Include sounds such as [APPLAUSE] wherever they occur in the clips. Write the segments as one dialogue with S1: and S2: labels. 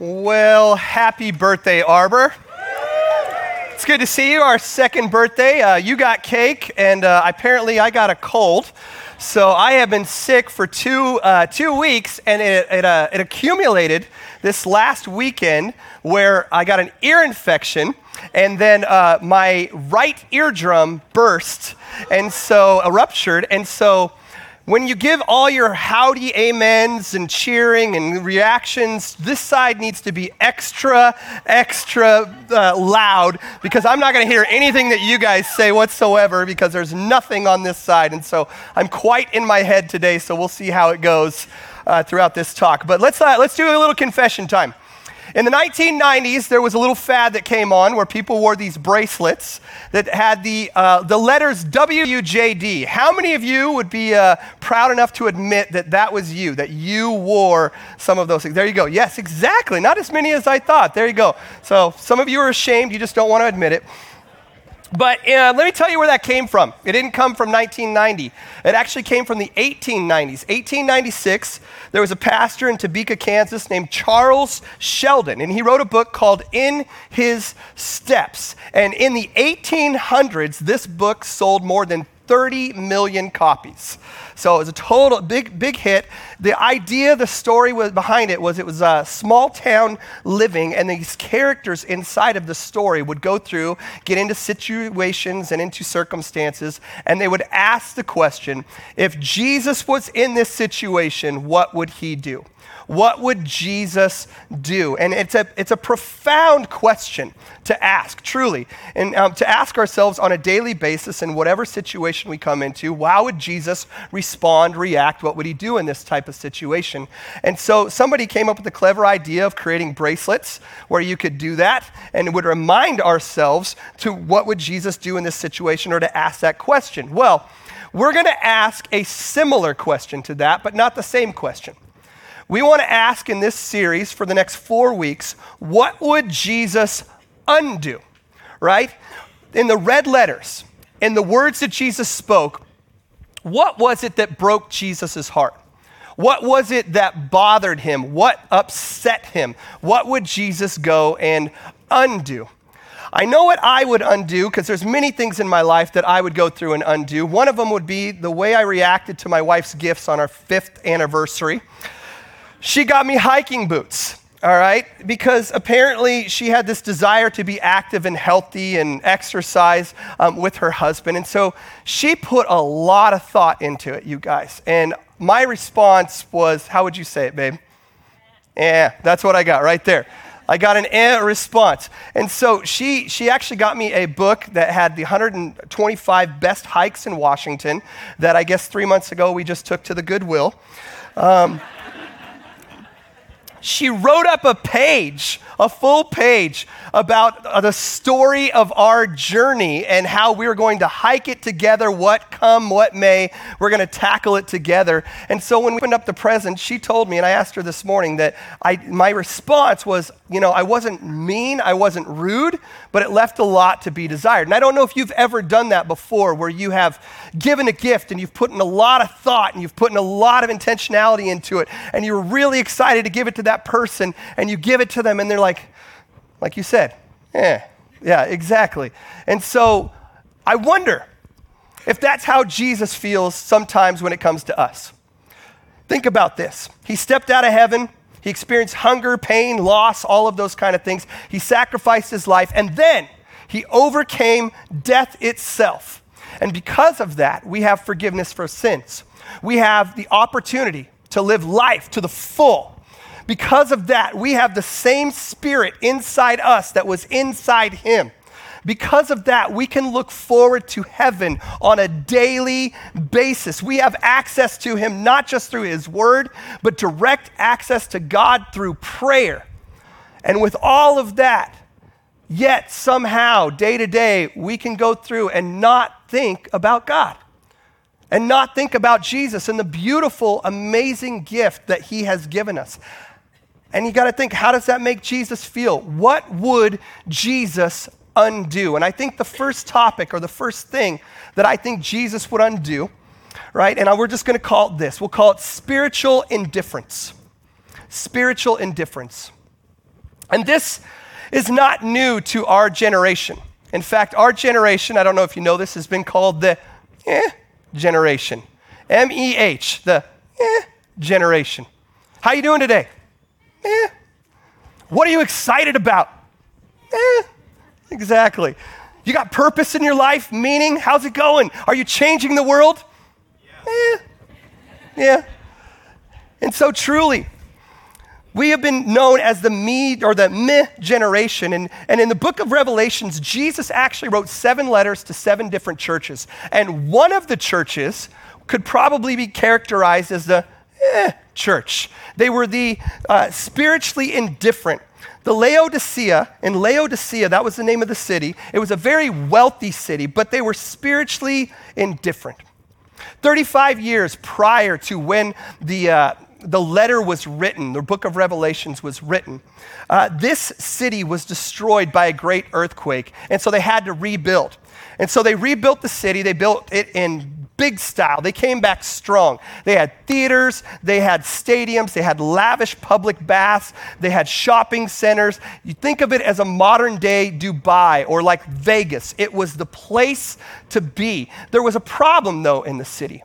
S1: Well, happy birthday, Arbor. It's good to see you. Our second birthday. Uh, you got cake, and uh, apparently I got a cold. So I have been sick for two, uh, two weeks, and it, it, uh, it accumulated this last weekend where I got an ear infection, and then uh, my right eardrum burst, and so uh, ruptured, and so when you give all your howdy amens and cheering and reactions, this side needs to be extra, extra uh, loud because I'm not going to hear anything that you guys say whatsoever because there's nothing on this side. And so I'm quite in my head today, so we'll see how it goes uh, throughout this talk. But let's, uh, let's do a little confession time. In the 1990s, there was a little fad that came on where people wore these bracelets that had the, uh, the letters WWJD. How many of you would be uh, proud enough to admit that that was you, that you wore some of those things? There you go. Yes, exactly. Not as many as I thought. There you go. So some of you are ashamed, you just don't want to admit it. But uh, let me tell you where that came from. It didn't come from 1990. It actually came from the 1890s. 1896, there was a pastor in Topeka, Kansas named Charles Sheldon, and he wrote a book called In His Steps. And in the 1800s, this book sold more than 30 million copies. So it was a total big, big hit. The idea, the story was behind it was it was a small town living, and these characters inside of the story would go through, get into situations and into circumstances, and they would ask the question if Jesus was in this situation, what would he do? What would Jesus do? And it's a, it's a profound question to ask, truly, and um, to ask ourselves on a daily basis in whatever situation we come into. How would Jesus respond, react? What would he do in this type of situation? And so somebody came up with the clever idea of creating bracelets where you could do that and would remind ourselves to what would Jesus do in this situation or to ask that question. Well, we're going to ask a similar question to that, but not the same question. We want to ask in this series for the next four weeks what would Jesus undo, right? In the red letters, in the words that Jesus spoke, what was it that broke Jesus' heart? What was it that bothered him? What upset him? What would Jesus go and undo? I know what I would undo because there's many things in my life that I would go through and undo. One of them would be the way I reacted to my wife's gifts on our fifth anniversary. She got me hiking boots, all right? Because apparently she had this desire to be active and healthy and exercise um, with her husband. And so she put a lot of thought into it, you guys. And my response was, how would you say it, babe? Yeah, that's what I got right there. I got an eh response. And so she, she actually got me a book that had the 125 best hikes in Washington that I guess three months ago we just took to the Goodwill. Um, she wrote up a page, a full page, about the story of our journey and how we were going to hike it together, what come, what may. We're going to tackle it together. And so when we opened up the present, she told me, and I asked her this morning, that I, my response was, you know, I wasn't mean, I wasn't rude, but it left a lot to be desired. And I don't know if you've ever done that before, where you have given a gift and you've put in a lot of thought and you've put in a lot of intentionality into it, and you're really excited to give it to that person, and you give it to them, and they're like, like you said, yeah, yeah, exactly. And so I wonder if that's how Jesus feels sometimes when it comes to us. Think about this. He stepped out of heaven. He experienced hunger, pain, loss, all of those kind of things. He sacrificed his life, and then he overcame death itself. And because of that, we have forgiveness for sins. We have the opportunity to live life to the full because of that, we have the same spirit inside us that was inside him. Because of that, we can look forward to heaven on a daily basis. We have access to Him not just through His Word, but direct access to God through prayer. And with all of that, yet somehow, day to day, we can go through and not think about God and not think about Jesus and the beautiful, amazing gift that He has given us. And you got to think, how does that make Jesus feel? What would Jesus undo? And I think the first topic or the first thing that I think Jesus would undo, right? And we're just going to call it this we'll call it spiritual indifference. Spiritual indifference. And this is not new to our generation. In fact, our generation, I don't know if you know this, has been called the eh generation. M E H, the eh generation. How you doing today? Eh. What are you excited about? Eh. Exactly. You got purpose in your life, meaning? How's it going? Are you changing the world? Yeah. Eh. Yeah. And so truly, we have been known as the me or the meh generation. And, and in the book of Revelations, Jesus actually wrote seven letters to seven different churches. And one of the churches could probably be characterized as the eh church. They were the uh, spiritually indifferent. The Laodicea, in Laodicea, that was the name of the city. It was a very wealthy city, but they were spiritually indifferent. 35 years prior to when the, uh, the letter was written, the book of Revelations was written, uh, this city was destroyed by a great earthquake, and so they had to rebuild. And so they rebuilt the city. They built it in big style. They came back strong. They had theaters, they had stadiums, they had lavish public baths, they had shopping centers. You think of it as a modern day Dubai or like Vegas. It was the place to be. There was a problem though in the city.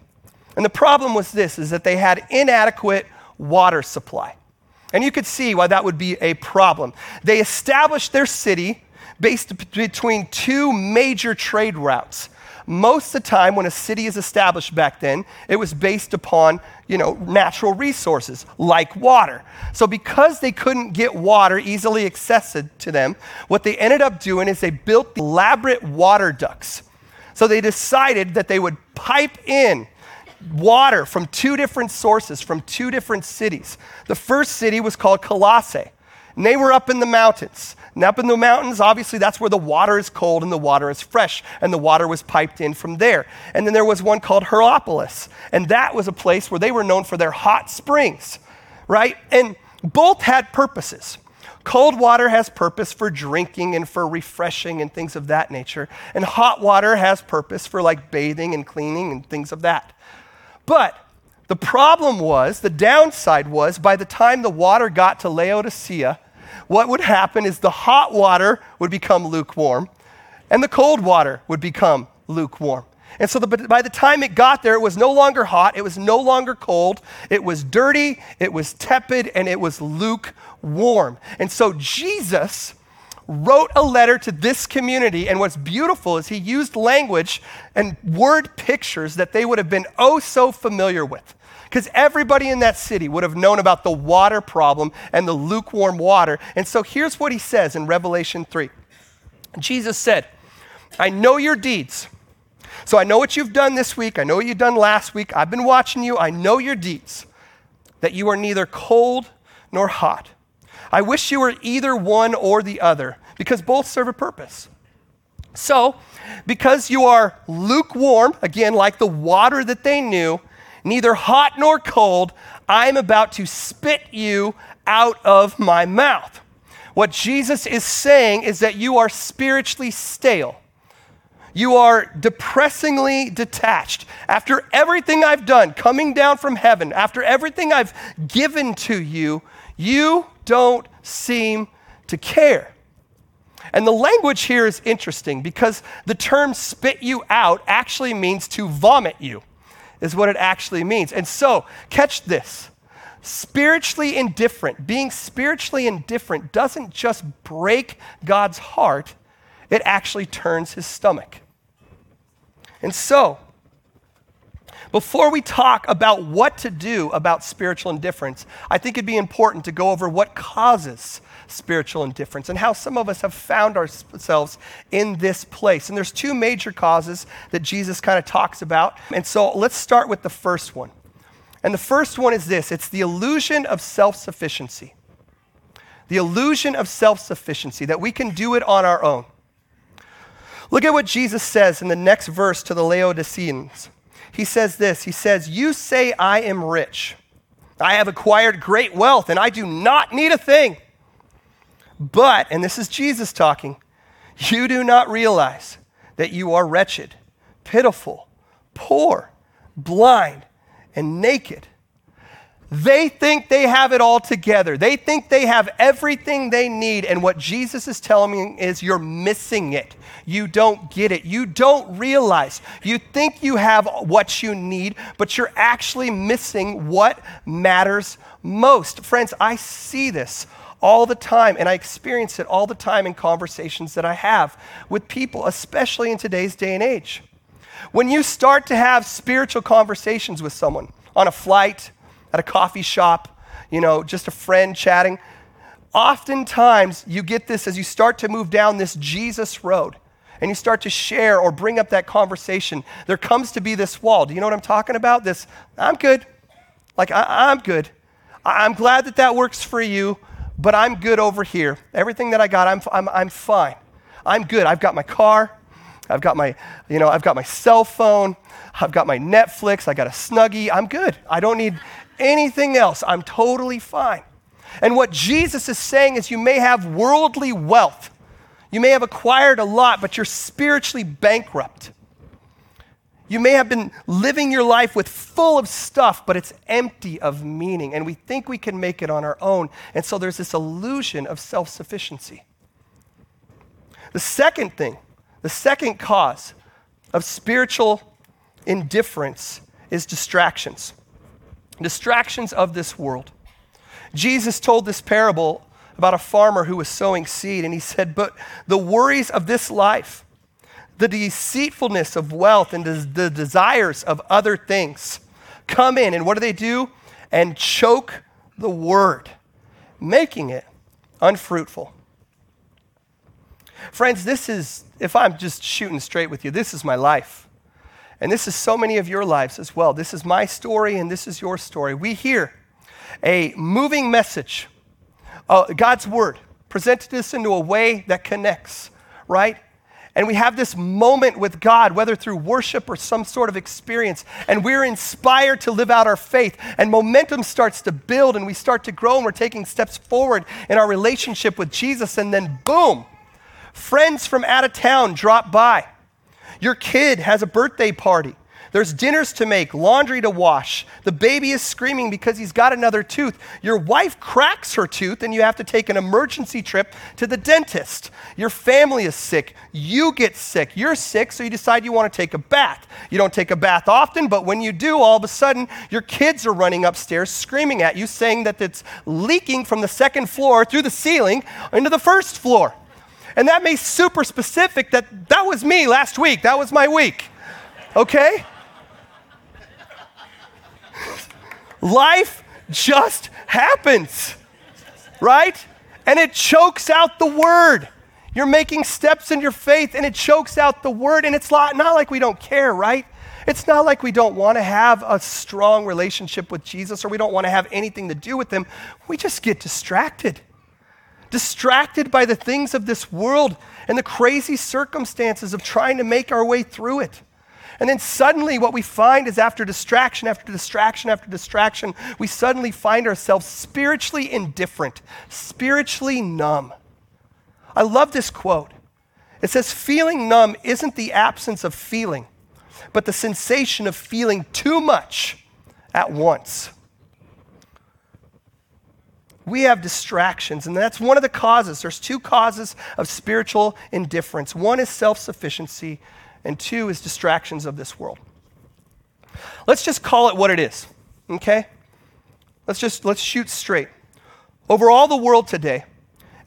S1: And the problem was this is that they had inadequate water supply. And you could see why that would be a problem. They established their city based between two major trade routes. Most of the time, when a city is established back then, it was based upon you know, natural resources like water. So, because they couldn't get water easily accessed to them, what they ended up doing is they built elaborate water ducts. So, they decided that they would pipe in water from two different sources, from two different cities. The first city was called Colossae, and they were up in the mountains. And up in the mountains, obviously, that's where the water is cold and the water is fresh, and the water was piped in from there. And then there was one called Hierapolis, and that was a place where they were known for their hot springs, right? And both had purposes. Cold water has purpose for drinking and for refreshing and things of that nature, and hot water has purpose for like bathing and cleaning and things of that. But the problem was, the downside was, by the time the water got to Laodicea, what would happen is the hot water would become lukewarm and the cold water would become lukewarm. And so the, by the time it got there, it was no longer hot, it was no longer cold, it was dirty, it was tepid, and it was lukewarm. And so Jesus wrote a letter to this community, and what's beautiful is he used language and word pictures that they would have been oh so familiar with. Because everybody in that city would have known about the water problem and the lukewarm water. And so here's what he says in Revelation 3 Jesus said, I know your deeds. So I know what you've done this week. I know what you've done last week. I've been watching you. I know your deeds, that you are neither cold nor hot. I wish you were either one or the other, because both serve a purpose. So, because you are lukewarm, again, like the water that they knew, neither hot nor cold, I am about to spit you out of my mouth. What Jesus is saying is that you are spiritually stale. You are depressingly detached. After everything I've done, coming down from heaven, after everything I've given to you, you don't seem to care. And the language here is interesting because the term spit you out actually means to vomit you, is what it actually means. And so, catch this spiritually indifferent, being spiritually indifferent doesn't just break God's heart, it actually turns his stomach. And so, before we talk about what to do about spiritual indifference, I think it'd be important to go over what causes spiritual indifference and how some of us have found ourselves in this place. And there's two major causes that Jesus kind of talks about. And so let's start with the first one. And the first one is this it's the illusion of self sufficiency. The illusion of self sufficiency, that we can do it on our own. Look at what Jesus says in the next verse to the Laodiceans he says this He says, You say I am rich. I have acquired great wealth and I do not need a thing. But, and this is Jesus talking, you do not realize that you are wretched, pitiful, poor, blind, and naked. They think they have it all together. They think they have everything they need. And what Jesus is telling me is you're missing it. You don't get it. You don't realize. You think you have what you need, but you're actually missing what matters most. Friends, I see this all the time, and I experience it all the time in conversations that I have with people, especially in today's day and age. When you start to have spiritual conversations with someone on a flight, at a coffee shop, you know, just a friend chatting. Oftentimes, you get this as you start to move down this Jesus road and you start to share or bring up that conversation. There comes to be this wall. Do you know what I'm talking about? This, I'm good. Like, I, am good. I, I'm glad that that works for you, but I'm good over here. Everything that I got, I'm, I'm, I'm fine. I'm good. I've got my car. I've got my, you know, I've got my cell phone. I've got my Netflix. I got a Snuggie. I'm good. I don't need anything else. I'm totally fine. And what Jesus is saying is you may have worldly wealth. You may have acquired a lot, but you're spiritually bankrupt. You may have been living your life with full of stuff, but it's empty of meaning. And we think we can make it on our own. And so there's this illusion of self sufficiency. The second thing, the second cause of spiritual indifference is distractions distractions of this world. Jesus told this parable about a farmer who was sowing seed, and he said, But the worries of this life, the deceitfulness of wealth, and the desires of other things come in, and what do they do? And choke the word, making it unfruitful. Friends, this is, if I'm just shooting straight with you, this is my life. And this is so many of your lives as well. This is my story and this is your story. We hear a moving message, uh, God's word, presented us into a way that connects, right? And we have this moment with God, whether through worship or some sort of experience, and we're inspired to live out our faith. And momentum starts to build, and we start to grow, and we're taking steps forward in our relationship with Jesus. And then, boom, friends from out of town drop by your kid has a birthday party. There's dinners to make, laundry to wash. The baby is screaming because he's got another tooth. Your wife cracks her tooth and you have to take an emergency trip to the dentist. Your family is sick. You get sick. You're sick, so you decide you want to take a bath. You don't take a bath often, but when you do, all of a sudden, your kids are running upstairs screaming at you, saying that it's leaking from the second floor through the ceiling into the first floor. And that may super specific that that was me last week. That was my week. Okay? Life just happens, right? And it chokes out the word. You're making steps in your faith and it chokes out the word. And it's not, like we don't care, right? It's not like we don't want to have a strong relationship with Jesus or we don't want to have anything to do with him. We just get distracted distracted by the things of this world and the crazy circumstances of trying to make our way through it. And then suddenly, what we find is after distraction, after distraction, after distraction, we suddenly find ourselves spiritually indifferent, spiritually numb. I love this quote. It says, Feeling numb isn't the absence of feeling, but the sensation of feeling too much at once we have distractions, and that's one of the causes. There's two causes of spiritual indifference one is self sufficiency, and two is distractions of this world. Let's just call it what it is, okay? Let's just let's shoot straight. Over all the world today,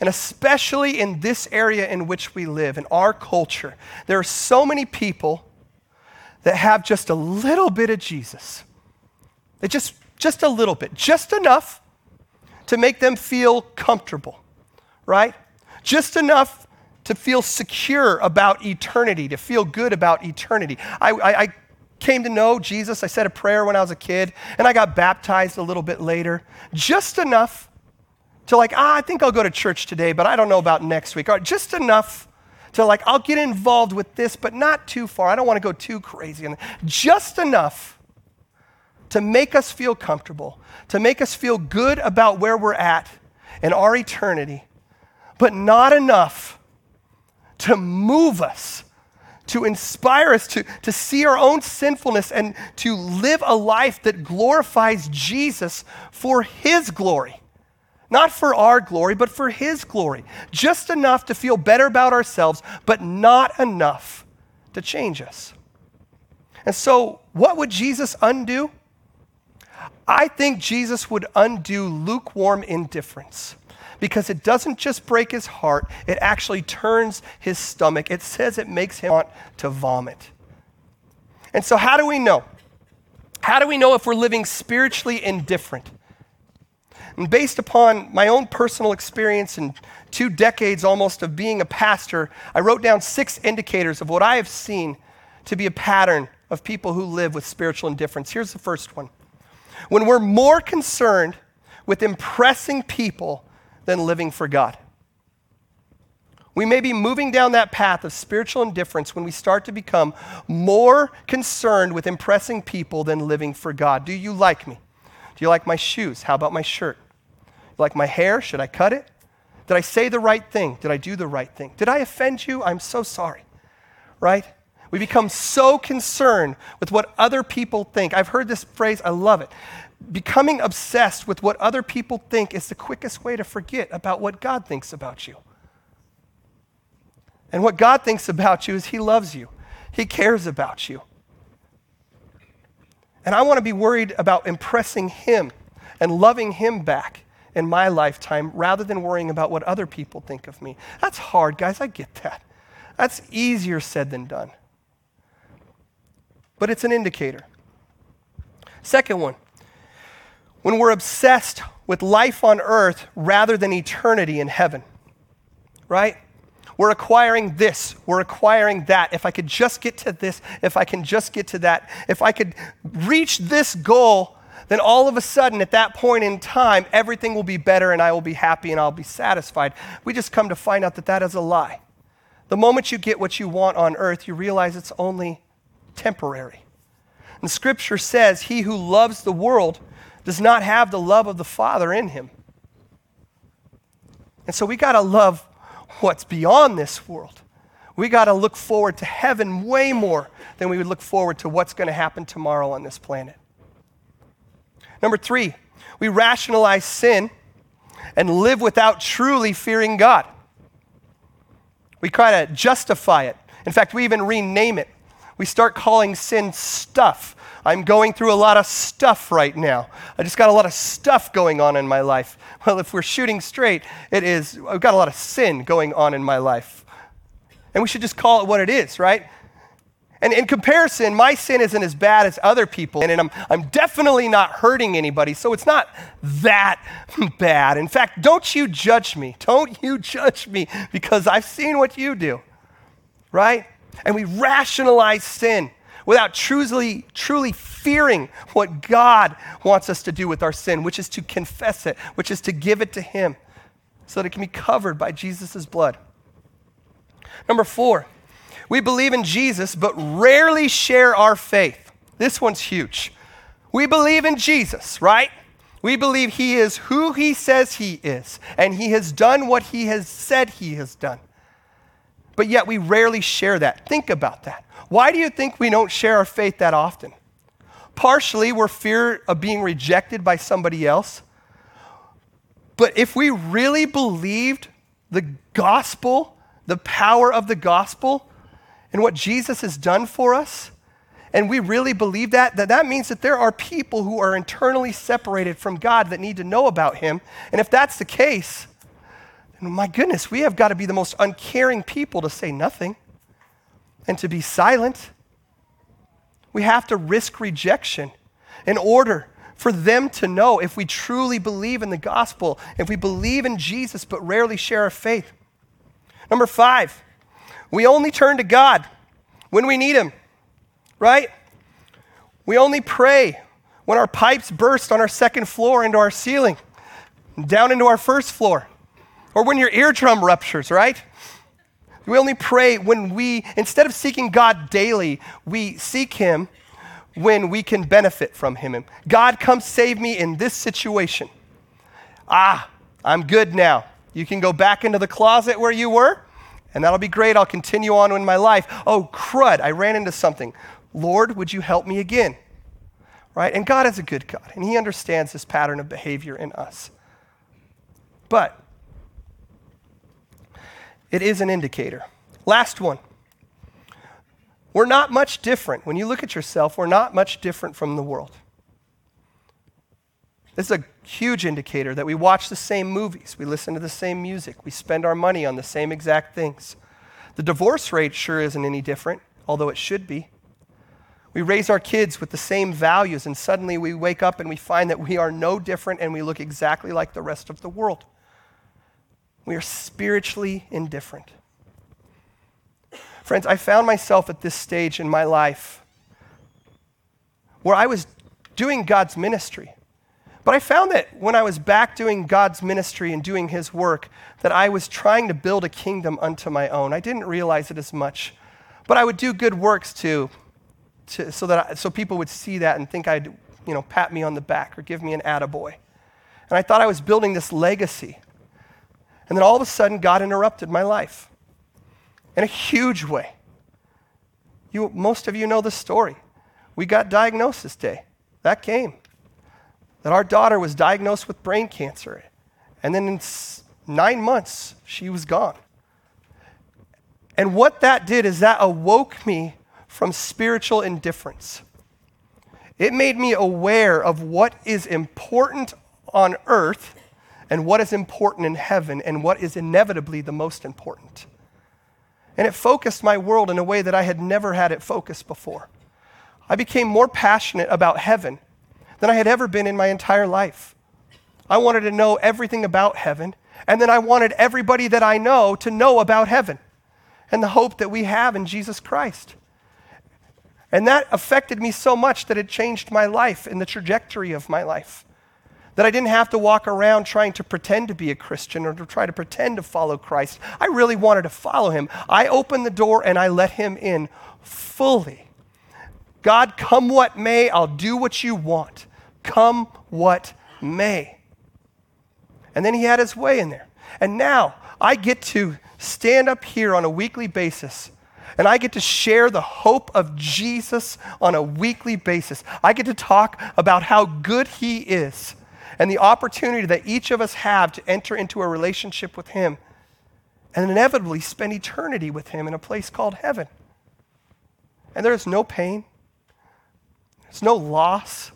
S1: and especially in this area in which we live, in our culture, there are so many people that have just a little bit of Jesus. They just just a little bit, just enough to make them feel comfortable, right? Just enough to feel secure about eternity, to feel good about eternity. I, I, I came to know Jesus. I said a prayer when I was a kid, and I got baptized a little bit later. Just enough to, like, ah, I think I'll go to church today, but I don't know about next week. Or just enough to, like, I'll get involved with this, but not too far. I don't want to go too crazy. And just enough to make us feel comfortable, to make us feel good about where we're at in our eternity, but not enough to move us to inspire us to, to see our own sinfulness and to live a life that glorifies Jesus for His glory. Not for our glory, but for His glory. Just enough to feel better about ourselves, but not enough to change us. And so, what would Jesus undo? I think Jesus would undo lukewarm indifference because it doesn't just break his heart, it actually turns his stomach. It says it makes him want to vomit. And so, how do we know? How do we know if we're living spiritually indifferent? And based upon my own personal experience and two decades almost of being a pastor, I wrote down six indicators of what I have seen to be a pattern of people who live with spiritual indifference. Here's the first one when we're more concerned with impressing people than living for God. We may be moving down that path of spiritual indifference when we start to become more concerned with impressing people than living for God. Do you like me? Do you like my shoes? How about my shirt? You like my hair? Should I cut it? Did I say the right thing? Did I do the right thing? Did I offend you? I'm so sorry. Right? We become so concerned with what other people think. I've heard this phrase, I love it becoming obsessed with what other people think is the quickest way to forget about what God thinks about you. And what God thinks about you is He loves you, He cares about you. And I want to be worried about impressing Him and loving Him back in my lifetime rather than worrying about what other people think of me. That's hard, guys. I get that. That's easier said than done. But it's an indicator. Second one, when we're obsessed with life on earth rather than eternity in heaven, right? We're acquiring this, we're acquiring that. If I could just get to this, if I can just get to that, if I could reach this goal, then all of a sudden, at that point in time, everything will be better and I will be happy and I'll be satisfied. We just come to find out that that is a lie. The moment you get what you want on earth, you realize it's only temporary. And scripture says, He who loves the world does not have the love of the Father in him. And so we got to love what's beyond this world. We got to look forward to heaven way more than we would look forward to what's going to happen tomorrow on this planet. Number three, we rationalize sin and live without truly fearing God. We try to justify it. In fact, we even rename it. We start calling sin stuff I'm going through a lot of stuff right now. I just got a lot of stuff going on in my life. [LAUGHS] Well, if we're shooting straight, it is, I've got a lot of sin going on in my life. And we should just call it what it is, right? And in comparison, my sin isn't as bad as other people, and I'm, I'm definitely not hurting anybody, so it's not that [LAUGHS] bad. In fact, don't you judge me. Don't [LAUGHS] you judge me because I've seen what you do, right? And we rationalize sin without truly, truly fearing what God wants us to do with our sin, which is to confess it, which is to give it to Him so that it can be covered by Jesus' blood. Number four, we believe in Jesus but rarely share our faith. This one's huge. We believe in Jesus, right? We believe He is who He says He is, and He has done what He has said He has done. But yet we rarely share that. Think about that. Why do you think we don't share our faith that often? Partially, we're fear of being rejected by somebody else. But if we really believed the gospel, the power of the gospel, and what Jesus has done for us, and we really believe that, that that means that there are people who are internally separated from God that need to know about him. And if that's the case, my goodness, we have got to be the most uncaring people to say nothing and to be silent. We have to risk rejection in order for them to know if we truly believe in the gospel, if we believe in Jesus but rarely share our faith. Number five, we only turn to God when we need Him, right? We only pray when our pipes burst on our second floor into our ceiling, down into our first floor, or when your eardrum ruptures, right? We only pray when we, instead of seeking God daily, we seek Him when we can benefit from Him. God, come save me in this situation. Ah, I'm good now. You can go back into the closet where you were, And that'll be great. I'll continue on in my life. Oh, crud, I ran into something. Lord, would you help me again? Right? And God is a good God, and He understands this pattern of behavior in us. But it is an indicator. Last one. We're not much different. When you look at yourself, we're not much different from the world. This is a huge indicator that we watch the same movies, we listen to the same music, we spend our money on the same exact things. The divorce rate sure isn't any different, although it should be. We raise our kids with the same values, and suddenly we wake up and we find that we are no different and we look exactly like the rest of the world. We are spiritually indifferent. Friends, I found myself at this stage in my life where I was doing God's ministry. But I found that when I was back doing God's ministry and doing His work, that I was trying to build a kingdom unto my own. I didn't realize it as much. But I would do good works to, to so that I, so people would see that and think I'd you know pat me on the back or give me an attaboy. And I thought I was building this legacy. And then all of a sudden, God interrupted my life in a huge way. You, most of you know the story. We got diagnosis day. That came. That our daughter was diagnosed with brain cancer. And then in nine months, she was gone. And what that did is that awoke me from spiritual indifference. It made me aware of what is important on earth and what is important in heaven and what is inevitably the most important. And it focused my world in a way that I had never had it focused before. I became more passionate about heaven than I had ever been in my entire life. I wanted to know everything about heaven, and then I wanted everybody that I know to know about heaven and the hope that we have in Jesus Christ. And that affected me so much that it changed my life and the trajectory of my life. That I didn't have to walk around trying to pretend to be a Christian or to try to pretend to follow Christ. I really wanted to follow him. I opened the door and I let him in fully. God, come what may, I'll do what you want. Come what may. And then he had his way in there. And now I get to stand up here on a weekly basis and I get to share the hope of Jesus on a weekly basis. I get to talk about how good he is and the opportunity that each of us have to enter into a relationship with Him and inevitably spend eternity with Him in a place called heaven. And there's no pain, there's no loss,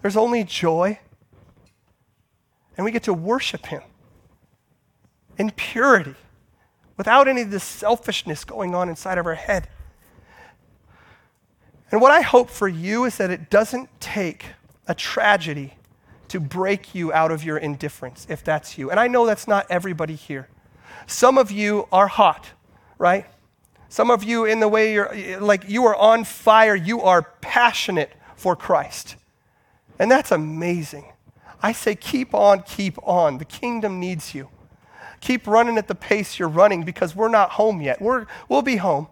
S1: there's only joy. And we get to worship Him in purity without any of this selfishness going on inside of our head. And what I hope for you is that it doesn't take a tragedy to break you out of your indifference, if that's you. And I know that's not everybody here. Some of you are hot, right? Some of you, in the way you're like, you are on fire, you are passionate for Christ. And that's amazing. I say, keep on, keep on. The kingdom needs you. Keep running at the pace you're running because we're not home yet. We're, we'll be home,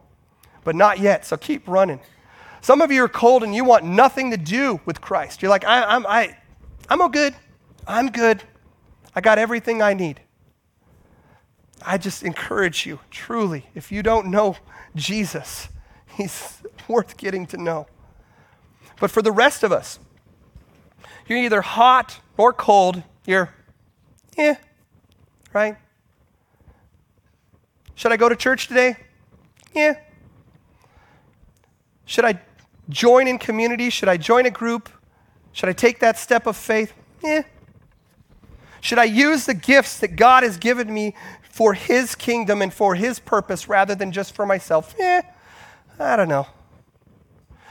S1: but not yet. So keep running. Some of you are cold and you want nothing to do with Christ. You're like, I, I'm, I, I'm all good. I'm good. I got everything I need. I just encourage you, truly, if you don't know Jesus, [LAUGHS] he's worth getting to know. But for the rest of us, you're either hot or cold. You're, yeah, right? Should I go to church today? Yeah. Should I join in community? Should I join a group? Should I take that step of faith? Eh. Should I use the gifts that God has given me for His kingdom and for His purpose rather than just for myself? Eh, I don't know.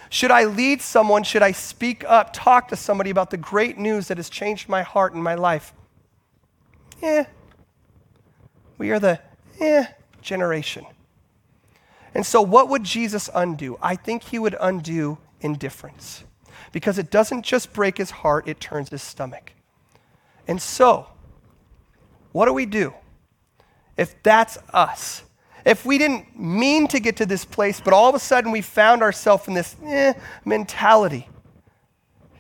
S1: Should I lead someone? Should I speak up, talk to somebody about the great news that has changed my heart and my life? Eh. We are the eh generation. And so, what would Jesus undo? I think he would undo indifference because it doesn't just break his heart, it turns his stomach. And so, what do we do if that's us? If we didn't mean to get to this place, but all of a sudden we found ourselves in this eh, mentality,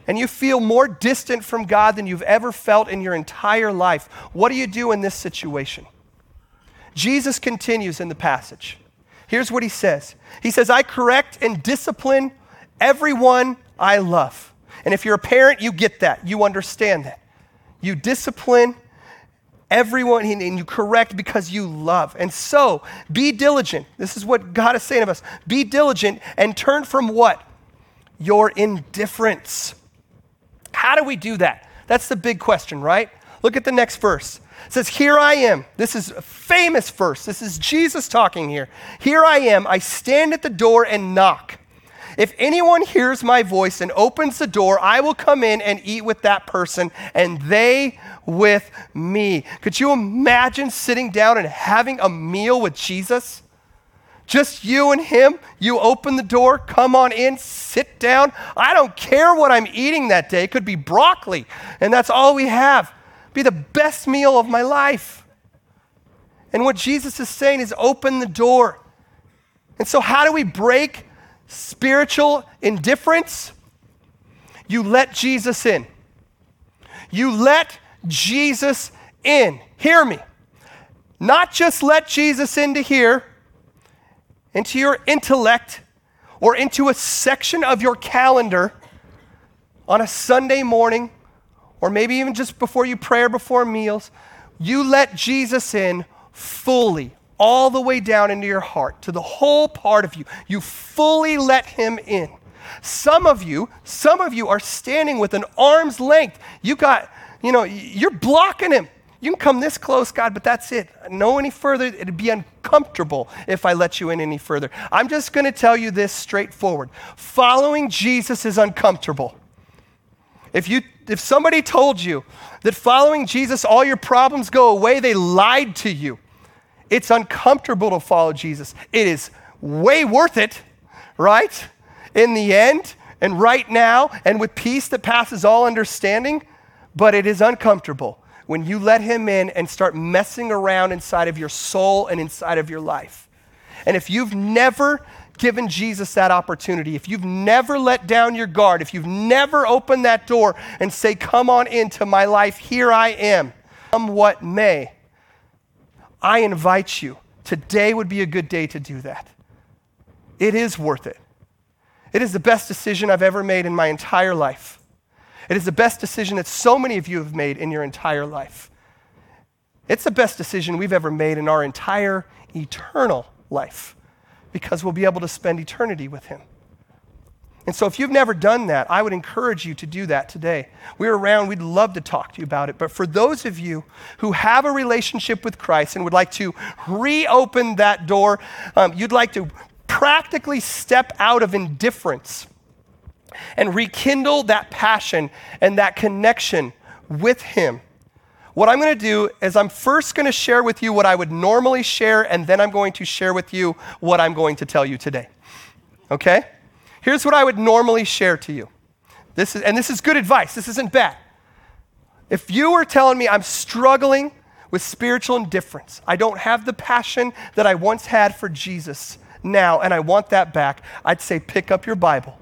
S1: and you feel more distant from God than you've ever felt in your entire life, what do you do in this situation? Jesus continues in the passage. Here's what he says He says, I correct and discipline everyone I love. And if you're a parent, you get that. You understand that. You discipline everyone and you correct because you love. And so be diligent. This is what God is saying of us. Be diligent and turn from what? Your indifference. How do we do that? That's the big question, right? Look at the next verse. It says, Here I am. This is a famous verse. This is Jesus talking here. Here I am. I stand at the door and knock. If anyone hears my voice and opens the door, I will come in and eat with that person and they with me. Could you imagine sitting down and having a meal with Jesus? Just you and him. You open the door, come on in, sit down. I don't care what I'm eating that day. It could be broccoli, and that's all we have. Be the best meal of my life. And what Jesus is saying is open the door. And so, how do we break spiritual indifference, you let Jesus in. You let Jesus in. Hear me. Not just let Jesus into here, into your intellect, or into a section of your calendar on a Sunday morning, or maybe even just before you pray or before meals. You let Jesus in fully, all the way down into your heart, to the whole part of you. You fully let him in. Some of you, some of you are standing with an arm's length. You got, you know, you're blocking him. You can come this close, God, but that's it. No any further. It'd be uncomfortable if I let you in any further. I'm just going to tell you this straightforward. Following Jesus is uncomfortable. If you if somebody told you that following Jesus all your problems go away, they lied to you. It's uncomfortable to follow Jesus. It is way worth it, right? In the end, and right now, and with peace that passes all understanding, but it is uncomfortable when you let Him in and start messing around inside of your soul and inside of your life. And if you've never given Jesus that opportunity, if you've never let down your guard, if you've never opened that door and say, Come on into my life, here I am, come what may, I invite you. Today would be a good day to do that. It is worth it. It is the best decision I've ever made in my entire life. It is the best decision that so many of you have made in your entire life. It's the best decision we've ever made in our entire eternal life because we'll be able to spend eternity with Him. And so, if you've never done that, I would encourage you to do that today. We're around, we'd love to talk to you about it. But for those of you who have a relationship with Christ and would like to reopen that door, um, you'd like to practically step out of indifference and rekindle that passion and that connection with Him. What I'm going to do is I'm first going to share with you what I would normally share, and then I'm going to share with you what I'm going to tell you today. Okay? Here's what I would normally share to you. This is, and this is good advice, this isn't bad. If you were telling me I'm struggling with spiritual indifference, I don't have the passion that I once had for Jesus now, and I want that back, I'd say pick up your Bible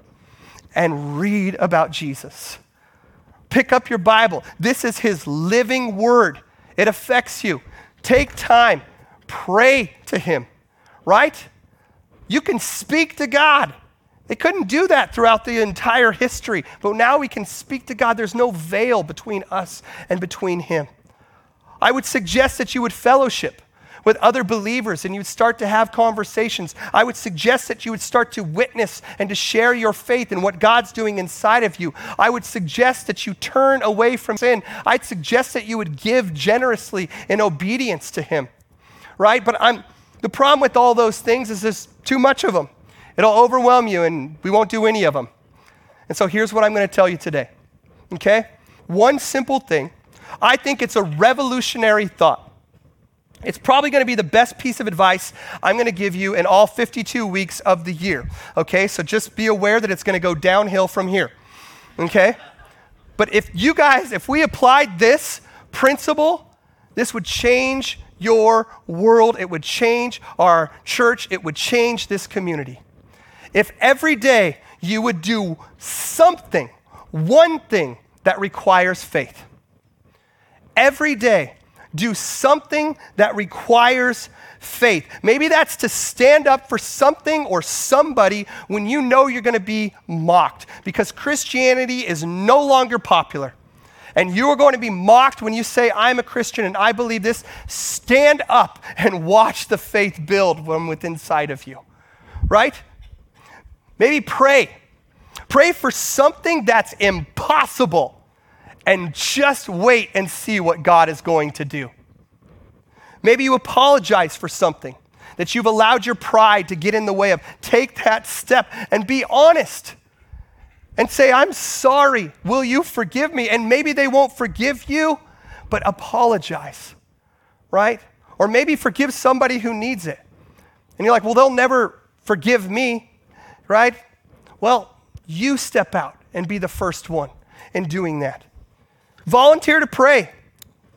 S1: and read about Jesus. Pick up your Bible. This is his living word, it affects you. Take time, pray to him, right? You can speak to God. They couldn't do that throughout the entire history, but now we can speak to God. There's no veil between us and between Him. I would suggest that you would fellowship with other believers and you'd start to have conversations. I would suggest that you would start to witness and to share your faith and what God's doing inside of you. I would suggest that you turn away from sin. I'd suggest that you would give generously in obedience to Him, right? But I'm, the problem with all those things is there's too much of them. It'll overwhelm you, and we won't do any of them. And so here's what I'm going to tell you today. Okay? One simple thing. I think it's a revolutionary thought. It's probably going to be the best piece of advice I'm going to give you in all 52 weeks of the year. Okay? So just be aware that it's going to go downhill from here. Okay? But if you guys, if we applied this principle, this would change your world. It would change our church. It would change this community if every day you would do something, one thing that requires faith. Every day, do something that requires faith. Maybe that's to stand up for something or somebody when you know you're going to be mocked because Christianity is no longer popular. And you are going to be mocked when you say, I'm a Christian and I believe this. Stand up and watch the faith build from within inside of you. Right? Maybe pray. Pray for something that's impossible and just wait and see what God is going to do. Maybe you apologize for something that you've allowed your pride to get in the way of. Take that step and be honest and say, I'm sorry. Will you forgive me? And maybe they won't forgive you, but apologize, right? Or maybe forgive somebody who needs it. And you're like, well, they'll never forgive me, right? Well, you step out and be the first one in doing that. Volunteer to pray.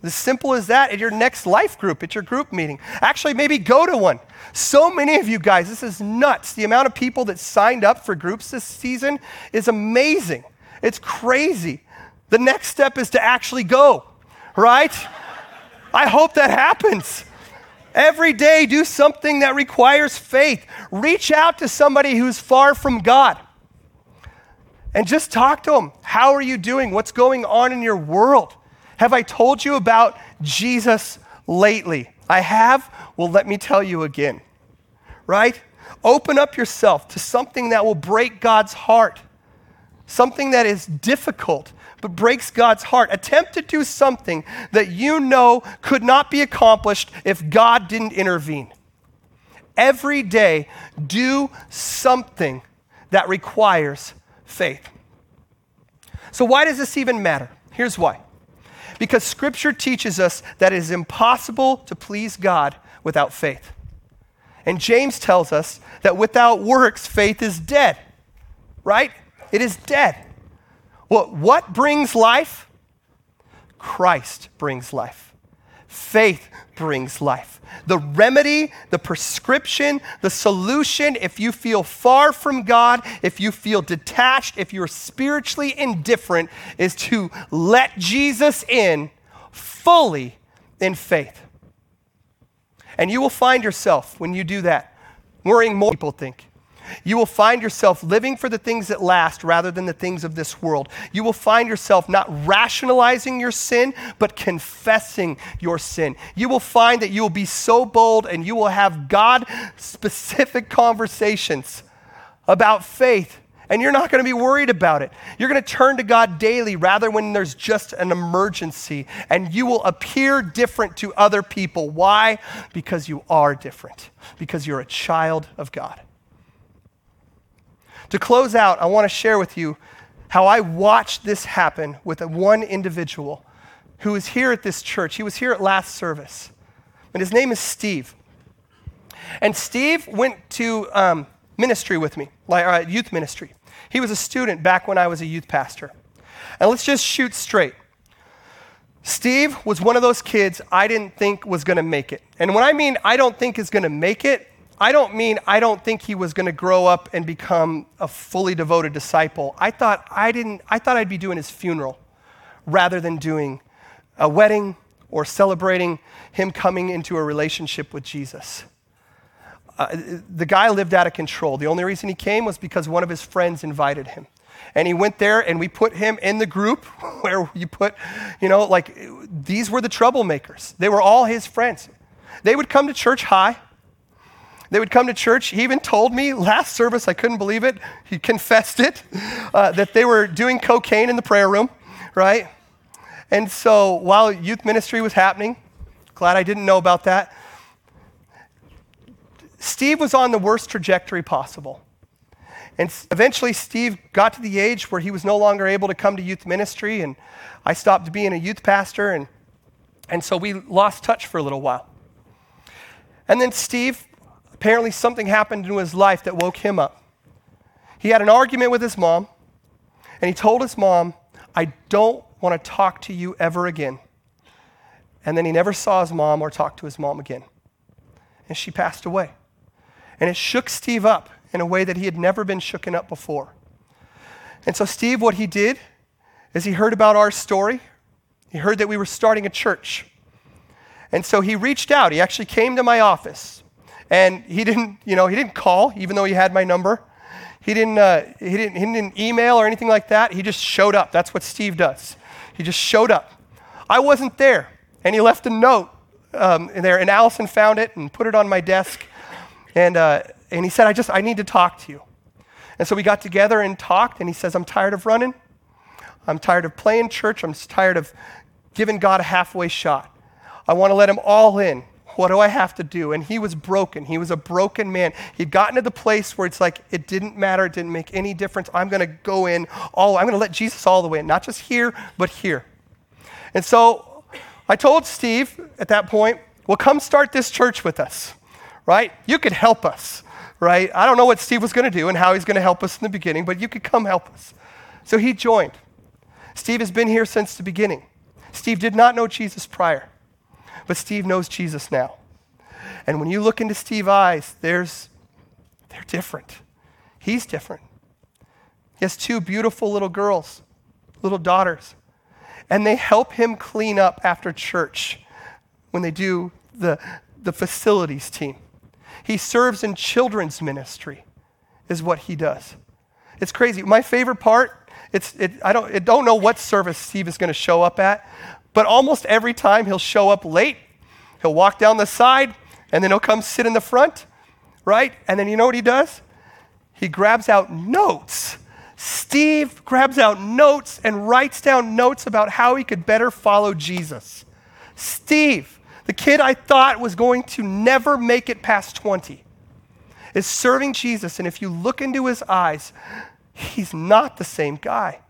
S1: As simple as that at your next life group, at your group meeting. Actually, maybe go to one. So many of you guys, this is nuts. The amount of people that signed up for groups this season is amazing. It's crazy. The next step is to actually go, right? I hope that happens. Every day, do something that requires faith. Reach out to somebody who's far from God and just talk to them. How are you doing? What's going on in your world? Have I told you about Jesus lately? I have? Well, let me tell you again. Right? Open up yourself to something that will break God's heart, something that is difficult but breaks God's heart. Attempt to do something that you know could not be accomplished if God didn't intervene. Every day, do something that requires faith. So, why does this even matter? Here's why because Scripture teaches us that it is impossible to please God without faith. And James tells us that without works, faith is dead, right? It is dead. Well, what brings life? Christ brings life. Faith brings life the remedy, the prescription, the solution if you feel far from God, if you feel detached, if you're spiritually indifferent, is to let Jesus in fully in faith. And you will find yourself, when you do that, worrying more people think. You will find yourself living for the things that last rather than the things of this world. You will find yourself not rationalizing your sin, but confessing your sin. You will find that you will be so bold and you will have God specific [LAUGHS] conversations about faith. And you're not going to be worried about it. You're going to turn to God daily rather when there's just an emergency. And you will appear different to other people. Why? Because you are different, because you're a child of God. To close out, I want to share with you how I watched this happen with one individual who was here at this church. He was here at last service. And his name is Steve. And Steve went to um, ministry with me, like uh, youth ministry. He was a student back when I was a youth pastor. And let's just shoot straight. Steve was one of those kids I didn't think was going to make it. And when I mean I don't think is going to make it, I don't mean I don't think he was going to grow up and become a fully devoted disciple. I thought I didn't I thought I'd be doing his funeral rather than doing a wedding or celebrating him coming into a relationship with Jesus. Uh, the guy lived out of control. The only reason he came was because one of his friends invited him. And he went there and we put him in the group [LAUGHS] where you put, you know, like these were the troublemakers. They were all his friends. They would come to church high they would come to church. He even told me last service, I couldn't believe it. He confessed it, uh, that they were doing cocaine in the prayer room, right? And so while youth ministry was happening, glad I didn't know about that, Steve was on the worst trajectory possible. And eventually, Steve got to the age where he was no longer able to come to youth ministry, and I stopped being a youth pastor, and, and so we lost touch for a little while. And then Steve apparently something happened in his life that woke him up. He had an argument with his mom, and he told his mom, I don't want to talk to you ever again. And then he never saw his mom or talked to his mom again. And she passed away. And it shook Steve up in a way that he had never been shooken up before. And so, Steve, what he did is he heard about our story. He heard that we were starting a church. And so he reached out. He actually came to my office. And he didn't, you know, he didn't call, even though he had my number. He didn't, uh, he, didn't, he didn't email or anything like that. He just showed up. That's what Steve does. He just showed up. I wasn't there. And he left a note um, there. And Allison found it and put it on my desk. And, uh, and he said, I just, I need to talk to you. And so we got together and talked. And he says, I'm tired of running. I'm tired of playing church. I'm tired of giving God a halfway shot. I want to let him all in. What do I have to do? And he was broken. He was a broken man. He'd gotten to the place where it's like, it didn't matter. It didn't make any difference. I'm going to go in all, I'm going to let Jesus all the way in, not just here, but here. And so I told Steve at that point, well, come start this church with us, right? You could help us, right? I don't know what Steve was going to do and how he's going to help us in the beginning, but you could come help us. So he joined. Steve has been here since the beginning. Steve did not know Jesus prior. But Steve knows Jesus now. And when you look into Steve's eyes, there's, they're different. He's different. He has two beautiful little girls, little daughters. And they help him clean up after church when they do the, the facilities team. He serves in children's ministry, is what he does. It's crazy. My favorite part, it's, it, I, don't, I don't know what service Steve is going to show up at, but almost every time he'll show up late, he'll walk down the side, and then he'll come sit in the front, right? And then you know what he does? He grabs out notes. Steve grabs out notes and writes down notes about how he could better follow Jesus. Steve, the kid I thought was going to never make it past 20, is serving Jesus. And if you look into his eyes, he's not the same guy.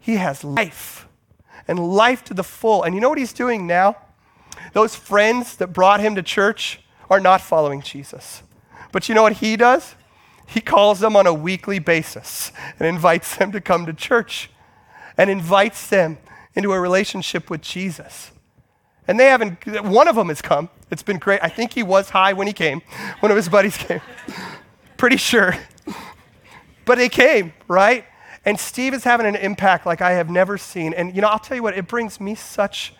S1: He has life and life to the full. And you know what he's doing now? Those friends that brought him to church are not following Jesus. But you know what he does? He calls them on a weekly basis and invites them to come to church and invites them into a relationship with Jesus. And they haven't, one of them has come. It's been great. I think he was high when he came. One of his buddies came. [LAUGHS] Pretty sure. But they came, right? And Steve is having an impact like I have never seen. And, you know, I'll tell you what, it brings me such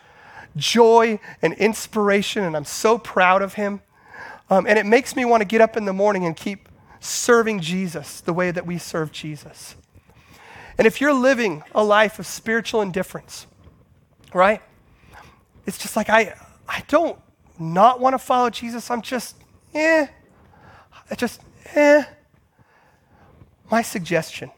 S1: joy and inspiration, and I'm so proud of him. Um, and it makes me want to get up in the morning and keep serving Jesus the way that we serve Jesus. And if you're living a life of spiritual indifference, right? It's just like I, I don't not want to follow Jesus. I'm just, eh. I just, eh. My suggestion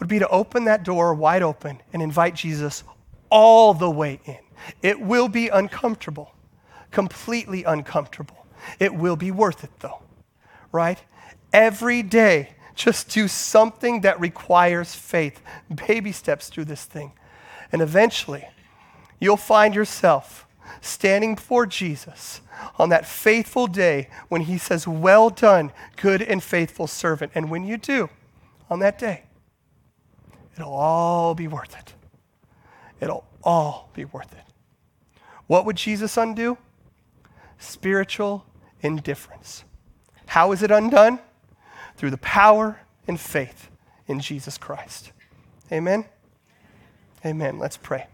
S1: would be to open that door wide open and invite Jesus all the way in. It will be uncomfortable, completely uncomfortable. It will be worth it, though, right? Every day, just do something that requires faith, baby steps through this thing. And eventually, you'll find yourself standing before Jesus on that faithful day when he says, Well done, good and faithful servant. And when you do, on that day, It'll all be worth it. It'll all be worth it. What would Jesus undo? Spiritual indifference. How is it undone? Through the power and faith in Jesus Christ. Amen? Amen. Let's pray.